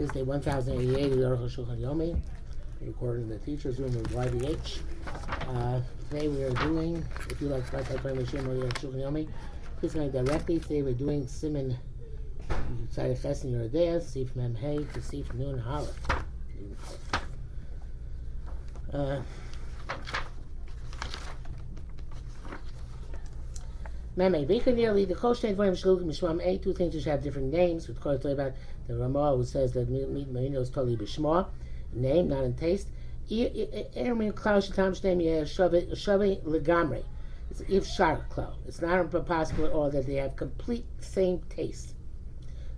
This day 1088 of Aruch Shulchan Yomi, recorded in the teacher's room with YVH. Uh, today we are doing, if you like Spat Hashem Hashem or Shulchan Yomi, please connect directly. Today we're doing Simon Tzaddik Ches in Yoreh Deah, Sif Mem Hey to Sif Nun Halef. Uh, Meme, nearly the Koshtein Dvorim Shlukim Mishmam A, two things which have different names. Of course, about the Ramah who says that meat marino is totally Bishma, name, not in taste. Ermin Klaus Shatam Shtem Shove Legamre. It's if Shar Klau. It's not possible at all that they have complete same taste.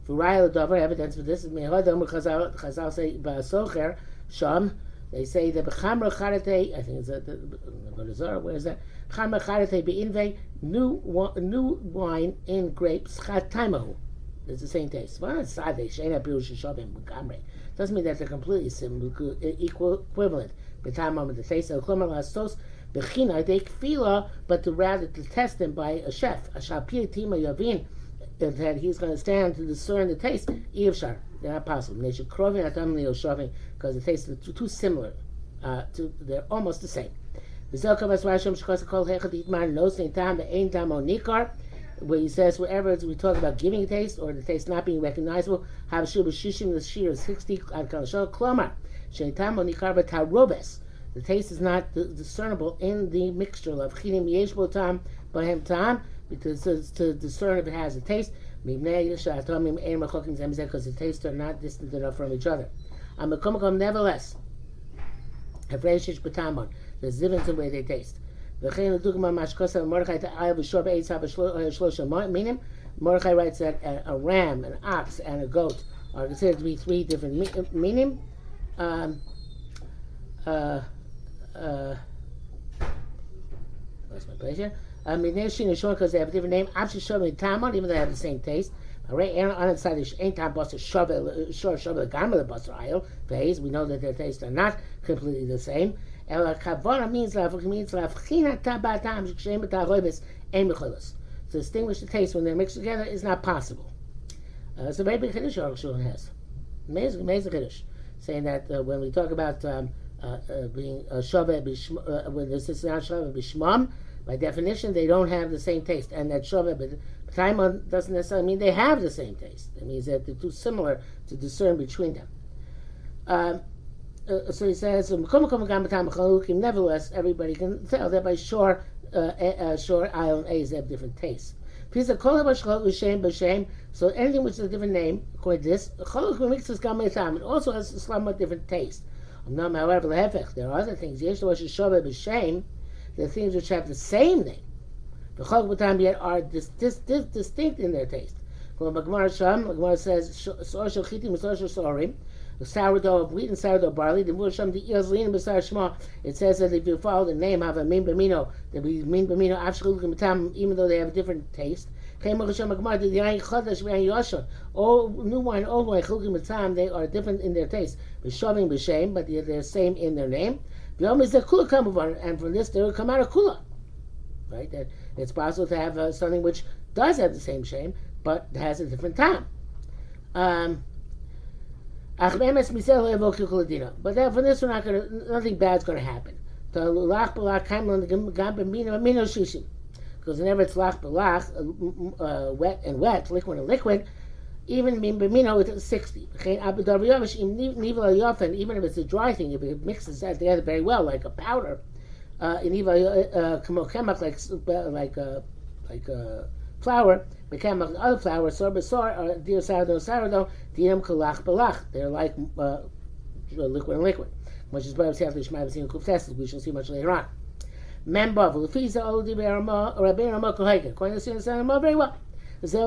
For Raya Dover, evidence for this is Mehadam Chazal say Basocher Sham. They say the Bechamra Charate, I think it's a, the, the, where is that? Chamra Charate Beinve, new, new wine in grapes, Chataimo. It's the same taste. Doesn't mean that they're completely similar, equal, equivalent. The taste of but to rather to test them by a chef. A Shapir Tima Yavin, that he's going to stand to discern the taste. Iyavshar. They're not possible. They should krovin atam shaving because the taste is too, too similar. Uh, to, they're almost the same. Where he says wherever we talk about giving taste or the taste not being recognizable, the taste is not discernible in the mixture of chinim yesh botam bahem tam because to discern if it has a taste because the tastes are not distant enough from each other. Nevertheless, there's difference in the way they taste. Mordechai writes that a, a, ram, an ox, and a goat are considered to be three different meaning. Um, uh, uh, my place here? Um, because they have a different name. even though they have the same taste. We know that their tastes are not completely the same. Ela kavana means means tabatam To distinguish the taste when they're mixed together is not possible. Uh, it's a very big chiddush Aruch has. Amazing, amazing chiddush, saying that uh, when we talk about um, uh, uh being uh, uh, when this is not shove bishmam, by definition, they don't have the same taste, and that shove Taimon doesn't necessarily mean they have the same taste. It means that they're too similar to discern between them. Um, uh, so he says, nevertheless, everybody can tell that by shore, uh, uh, shore island A's have different tastes. So anything which is a different name, according to this, it also has a somewhat different taste. However, there are other things. The things which have the same name. The chok b'tam yet are dis, dis, dis, distinct in their taste. When Gemara Sham, Gemara says, "Sor shel chitim, sor shel sorim." The sourdough of wheat and sourdough barley. The Mursham the Ilzlin b'sar shema. It says that if you follow the name have a min b'mino, there be min b'mino avshchul b'tam, even though they have a different taste. All new wine, old wine, chulkim b'tam, they are different in their taste. B'shavim b'shem, but they're the same in their name. V'yom is the kula kamavar, and from this there will come out a kula. Right? That it's possible to have uh, something which does have the same shame, but has a different time. Um, but then from this, we're not to, nothing bad's to happen. Because whenever it's lach belach, uh, wet and wet, liquid and liquid, even bimino it's 60. Even if it's a dry thing, if it mixes that together very well, like a powder, uh, in eva uh, like like uh, like uh, flour, mechemach other flour, sor besor, or dear sourdough sourdough, diam kalach belach. They're like uh, liquid and liquid, which is Kuf We shall see much later on. Memba v'lefiza odi be'arma rabbein arma kohega. According the Satan very well. There's a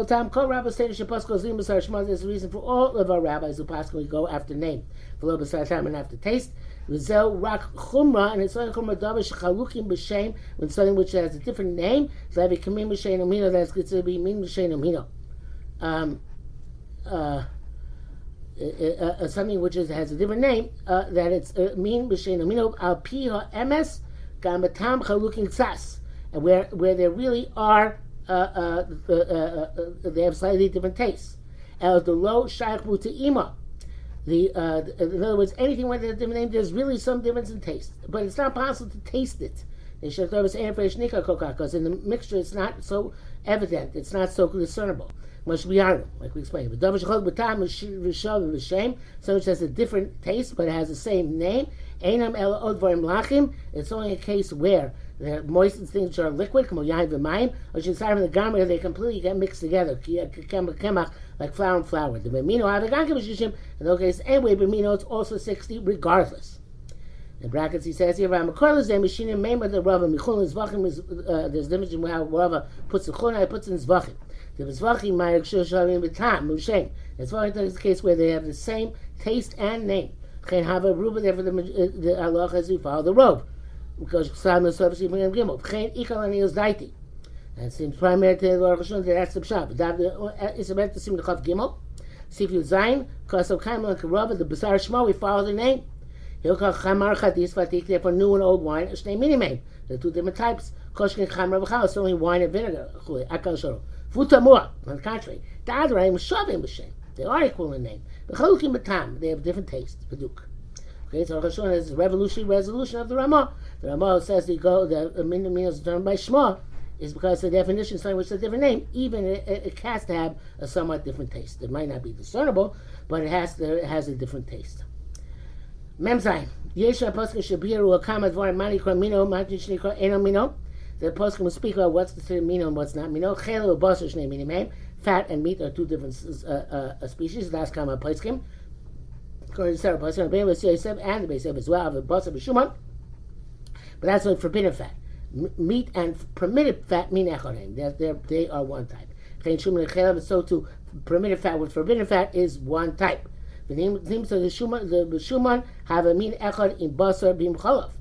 reason for all of our rabbis who we go after name, and after taste. V'zel rak chumra, and it's like chumra davar shechalukim b'shem, when something which has a different name, so that kamim b'shem amino, that's considered to be min b'shem amino. Um, uh, uh, uh, something which is, has a different name, uh, that it's uh, min b'shem amino, al pi ha'emes, gamatam chalukim sas, and where, where there really are, uh, they have slightly different tastes. El the low shaykh ima The uh, in other words, anything with a different name, there's really some difference in taste, but it's not possible to taste it. Because in the mixture, it's not so evident, it's not so discernible. Like we explained. But so which has a different taste, but it has the same name. It's only a case where the moistened things which are liquid, come yain v'mayim, or the garment, they completely get mixed together, like flour and flour. The bemino avagankim shishim, in those cases, anyway, bemino it's also 60 regardless. In brackets, he says here, Ramakorlas, they machinim mema the Rava, Michul Zvachim uh, there's a difference in how Rava puts the Chulna, puts in Zvachim. The Zvachim, Mayek Shoshavim, B'tam, Mushem. It's the case where they have the same taste and name. Chen Hava Ruba, therefore the, uh, Allah as we follow the robe because the service even in Gimel. V'chein ikal aniyos daiti. And it seems primary to the Baruch Hashem that that's the pshat. But it's about to see the Chav Gimel. See if you zayin, because of Kaimel and Karava, the Basar Shmo, we follow the name. Hilchah Chamar Chadis Vatik, therefore new and old wine, Shnei Minimaim. The two different types. Koshkin Chamar V'chal, it's only wine and vinegar. Chuli, Akal Shoro. Futamur, on the contrary. The other name is Shavim B'Shem. They are equal in name. The Chalukim B'Tam, they have different tastes. Beduk. Okay, so Rosh Hashanah is a revolutionary resolution of the Ramah. The Ramah says the go the means done by Shema is because the definition is which is a different name. Even it, it, has to have a somewhat different taste. It might not be discernible, but it has to, it has a different taste. Memzayin. Yesha Poskin Shabiru Akama Dvar Mani Mino Mati Shnikra Eno Mino. The Poskin will speak about what's the Mino and what's not Mino. Chelo Basar Shnei Minimem. Fat and meat are two different uh, uh, species. That's Kama Poskim according to Sarah Pasuk, and Yosef and the Yosef as well, of Basar B'Shuman. That's only forbidden fat. M- meat and permitted fat mean echonim. They're, they're, they are one type. So too, permitted fat with forbidden fat is one type. The name, of the Shuman, the Shuman have a mean echad in Basar Bim Chalav.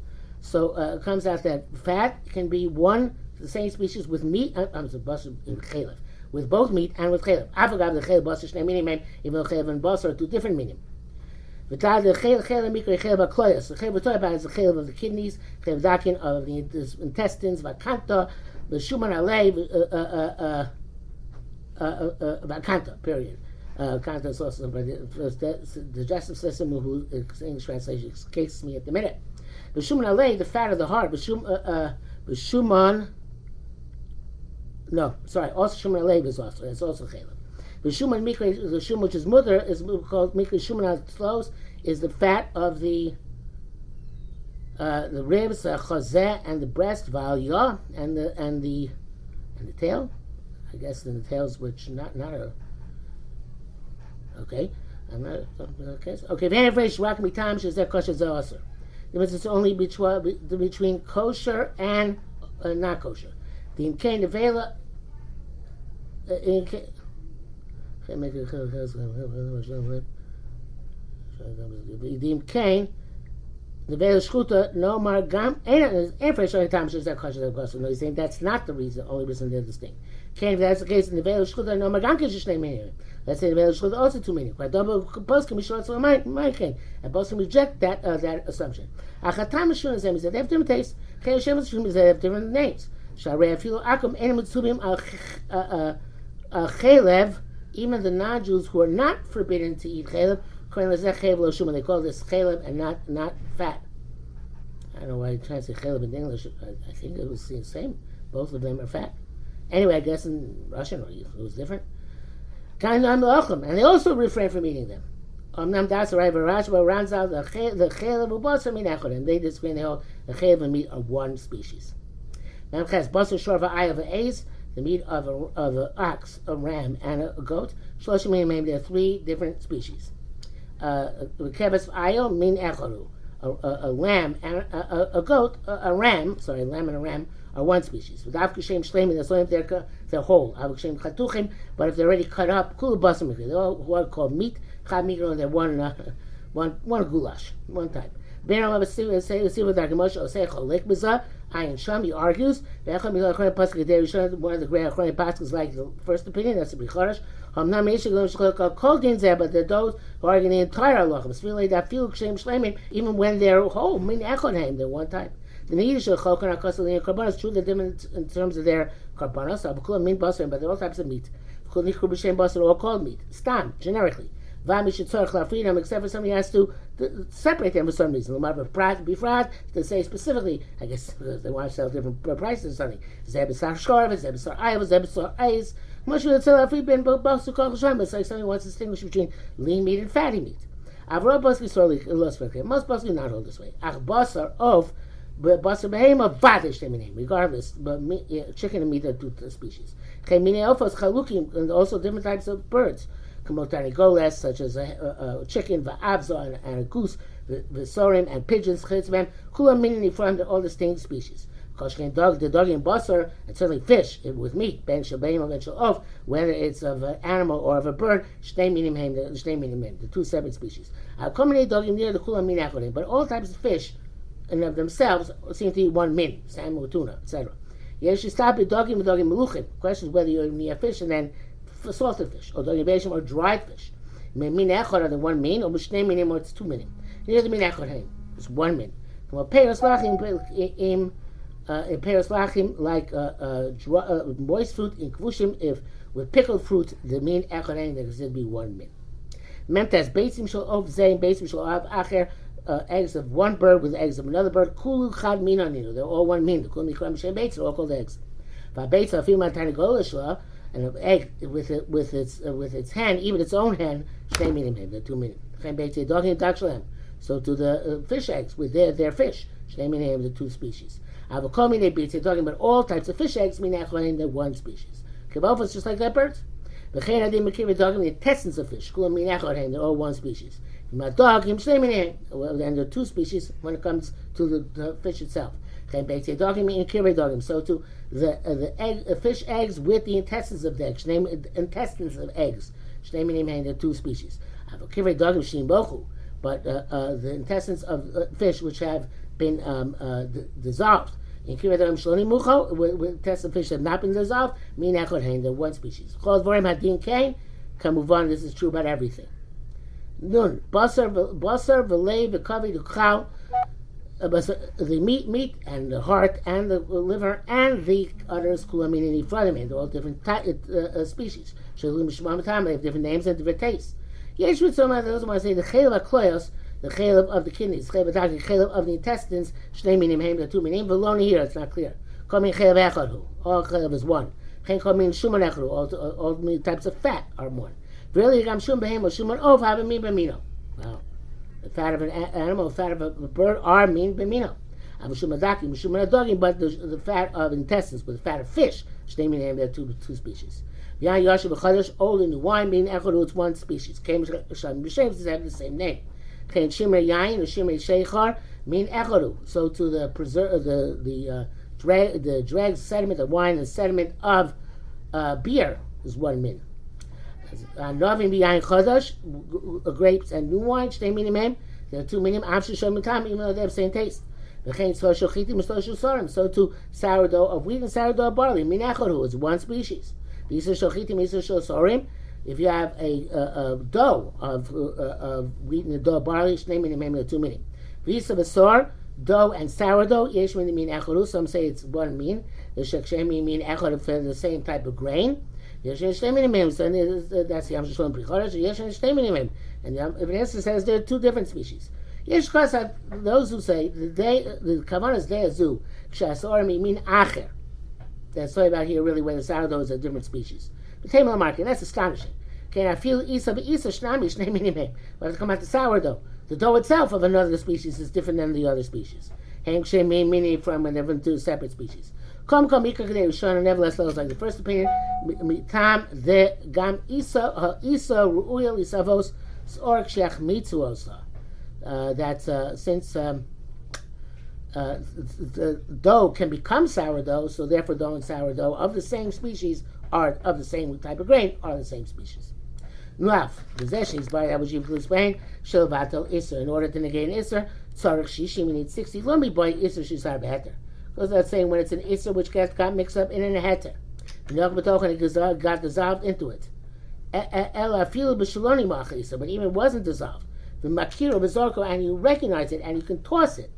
So uh, it comes out that fat can be one, the same species with meat, uh, I'm sorry, Basar in Chalav. With both meat and with chaylev. Afagav the chaylev basar shnei minim, even though and basar are two different minim. V'tad the chel chel mikra chel bakloyas. The chel b'toy is the chel of the kidneys, chel dakin of the intestines, v'kanta, the shuman alei, uh, uh, uh, v'kanta, period. Uh, kanta is also the digestive system, who English translation escapes me at the minute. The shuman alei, the fat of the heart, the shum uh the shuman, no, sorry, also shuman alei is also, it's also chel. The shuman mikra, the shum which is mother, is called mikra shuman al is the fat of the uh, the ribs, uh, chazeh, and the breast, valya, and the and the and the tail. I guess the tails, which not not a okay. I'm not okay. Okay, very very shwak times is that kosher zaser. It's only between between kosher and uh, not kosher. The imkain the vela. Uh, Idim Kain, the Veil Shchuta, no mar gam, and for showing time shows that question of question. No, saying that's not the reason, only reason they're distinct. Kain, if that's the case, in the Veil Shchuta, no mar gam kish shnei meaning. Let's say the Veil Shchuta also two meaning. But double both can be short so my my Kain, and both can reject that uh, that assumption. Achatam Shun is that different tastes. Kain Shem is that they have different names. Sharei Afilu Akum Enim Tzubim Al Chelev even the non-Jews who are not forbidden to eat chalev, they call this chalev and not not fat. I don't know why I translate chalev in English. I, I, think it was the same. Both of them are fat. Anyway, I guess in Russian it was different. And they also refrain from eating them. Amnam das Rashba runs out the They. They hold the chalev and meat are one species. The meat of a, of an ox, a ram, and a, goat. Shloshim mean there are three different species. Uh, Keves ayo min echoru. A, lamb and a, a, goat, a, ram, sorry, a lamb and a ram are one species. With avkashem shleim, they're, they're whole. Chatuchim, but if they're already cut up, they're all are called meat, chad they're one, uh, one, one goulash, one type. Ayin Sham, he argues, one of the great Achronim Paskins like the first opinion, that's the Bicharash. Hamnam Yeshik Kol Din Zeh, but there are those who argue the entire Allah. Really, that feel Kshem Shlemim, even when they're whole, Min Echonheim, they're one type. The Yiddish Cholkan Akosel in Karbanos, true, they're different in terms of their Karbanos, Abukula Min Basar, but they're all types of meat. Kul Nichur B'Shem Basar, all called meat. Stam, generically. Except for somebody has to, separate them for some reason. Bifrat, to say specifically, I guess uh, they want to sell different prices or something. Zebesar Shorv, Zebesar Ayv, Zebesar Ayz. Moshe will tell free ben Bosu Kol Hashem, but like somebody wants to distinguish between lean meat and fatty meat. Avro Boski Sorli, Los Most Boski not hold this way. Ach Basar of Basar Behema Vadish, regardless, but chicken and meat are two species. Chemine Elfos Chalukim, and also different types of birds. Kamotani goles, such as a, a, a chicken, va'abza, and, and a goose, v'sorim, and pigeons, chitzman, kula minini from all distinct species. Koshkin dog, the dog in basar, and certainly fish it with meat, ben shabeim or ben shalof, whether it's of an animal or of a bird, shnei minim hem, shnei minim hem, the two separate species. Al komine dog in near the kula min but all types of fish, and of themselves, seem to be one min, salmon, tuna, etc. Yesh stop dogim dogim meluchim. Question is whether you're near fish and then salted fish, or the derivation or dried fish. Min echad are the one min, or mishnei minim, or it's two minim. Here's the min echad. It's one min. A peiros lachim im uh, in peiros lachim like uh, uh, dry, uh, moist fruit in kvushim if with pickled fruit the min echad haim there should be one min. Memtas beisim shall of zayin beisim shall av acher uh, eggs of one bird with eggs of another bird. Kulu chad min aninu. They're all one min. The kulu mikram shem beitz. They're all called eggs. Va'beitz afim tani golashla and an egg with it, with its uh, with its hand, even its own hand, shnei minim the two minim. So to the uh, fish eggs with their their fish, shnei minim the two species. Avokomine beats. They're talking about all types of fish eggs, minachlein the one species. Kibofas just like. The chen adim mekim talking the intestines of fish. Kulam they're all one species. My dog, him shnei minim. Well, then there are two species when it comes to the, the fish itself. Chen beitze dogim and kirei dogim. So to the uh, the egg, uh, fish eggs with the intestines of the eggs. Name intestines of eggs. Shnei minim the two species. Kirei dogim shim bochu. But uh, uh, the intestines of uh, fish which have been um, uh, d- dissolved. In kirei dogim shloni mucho, with, intestines of fish that have not been dissolved, min echot hein, the one species. Chol dvorim hadin kain. On. This is true about everything. Nun basar v'lei v'kavi uh, the meat, meat, and the heart, and the liver, and the others, kulamini nifradim, they're all different uh, uh, species. Shalim shmamatam, they have different names and different tastes. Yesh of those, want to say the chaylev akloyos, the chaylev of the kidneys, the chaylev of the intestines, shnei minim hem, the two minim, veloni here, it's not clear. Komin chaylev echadu, all chaylev is one. Chen komin shuman echadu, all, all, types of fat are one. Really, gam shum behem, shuman ov, a mi b'mino. Wow fat of an animal, fat of a bird are mean b'mino. But the, the fat of intestines, but the fat of fish, naming name, there are two, two species. Beyond Yasha B'Chadash, old and new wine, mean Echadu, it's one species. Kem Shem B'Shem, they have the same name. Ken Shimmer Yain or Shimmer Sheichar, mean Echadu. So to the preserve, the, the, uh, drag, the drag sediment the wine, the sediment of uh, beer is one min. Novim b'yayin chadash, grapes and new wine, shtei minim hem. There are two minim, amshu shom mitam, even though they have the same taste. V'chein social chitim, social sorim. So too, sourdough of wheat and sourdough of barley, minachoru, is one species. V'yisra shochitim, yisra sorim. If you have a, a, a dough of, uh, of wheat and a dough of barley, shtei minim hem, there are two minim. V'yisra v'sor, dough and sourdough, yesh minim min. Some say it's one min. The shekshem mean echoru for the same type of grain. And Shtei Minimim. So that's the Yam Shalom Prichodesh. Yesh and Shtei Minimim. And Ibn Esther says there are two different species. Chasad, those who say the day, the Kavanas Day Azu, Kshasorim mean Acher. That's why about here really where the sourdough is a different species. But Tamal market, that's astonishing. Okay, I feel Isa Isa Shnami Shnei Minimim? But it's come out the sourdough. The dough itself of another species is different than the other species. Hang Shem meaning from whenever two separate species. Kom ikar kadei Rishon, and nevertheless, was like the first opinion. Mitam the gam isa ha isa ru'uya lisavos or kshiach mitzuosa. Uh, that uh, since um, uh, the dough can become sourdough, so therefore dough and sourdough of the same species are of the same type of grain are the same species. Nuaf, the by Abu Jiv explain shel vatel iser. In order to negate iser, tzarich shishi we need sixty. Lomi boy iser shisar beheter. Because that's saying when it's an Isser which got, got mixed up in an Heter. It got dissolved into it. Ella feel b'shaloni machisa, but even it wasn't dissolved. The makiro b'zorko, and you recognize it, and you can toss it.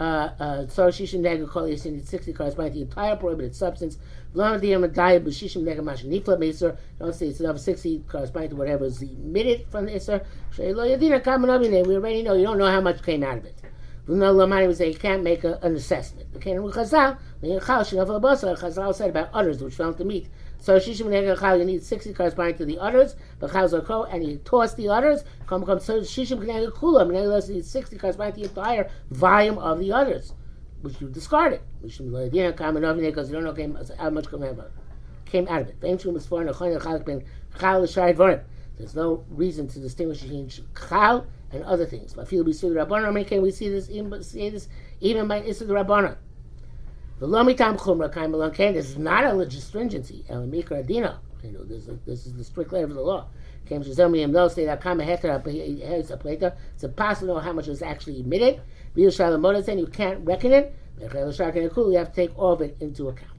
uh, uh, so shishim nega kol yasin sixty corresponding to the entire prohibited substance. V'lam diyam adayah b'shishim nega nifla meser. Don't say it's another sixty corresponding to whatever is emitted from the iser. Shaylo yadina kamen We already know. You don't know how much came out of it. Lamani would say you can't make a, an assessment. The canon Chazal, the Chazal said about udders which fell to meat. So shishim nega chal, you need sixty corresponding to the udders. The chazal ko, and you toss the udders. Come come. So shishim nega kulam, and you need sixty corresponding to the entire volume of the udders, which you discarded. Which you don't because you don't know how much came out of it. Came out of it. There's no reason to distinguish between chal and other things. But feel we see the rabbanon. We see this see this even by the rabbanon. The lomitam chumra kaim alon This is not a religious stringency. El mikra adina. You know, this is, this is the strict letter of the law. Came to me him those say that kama heter a plata. It's impossible to know how much was actually emitted. V'yushal and you can't reckon it. You have to take all of it into account.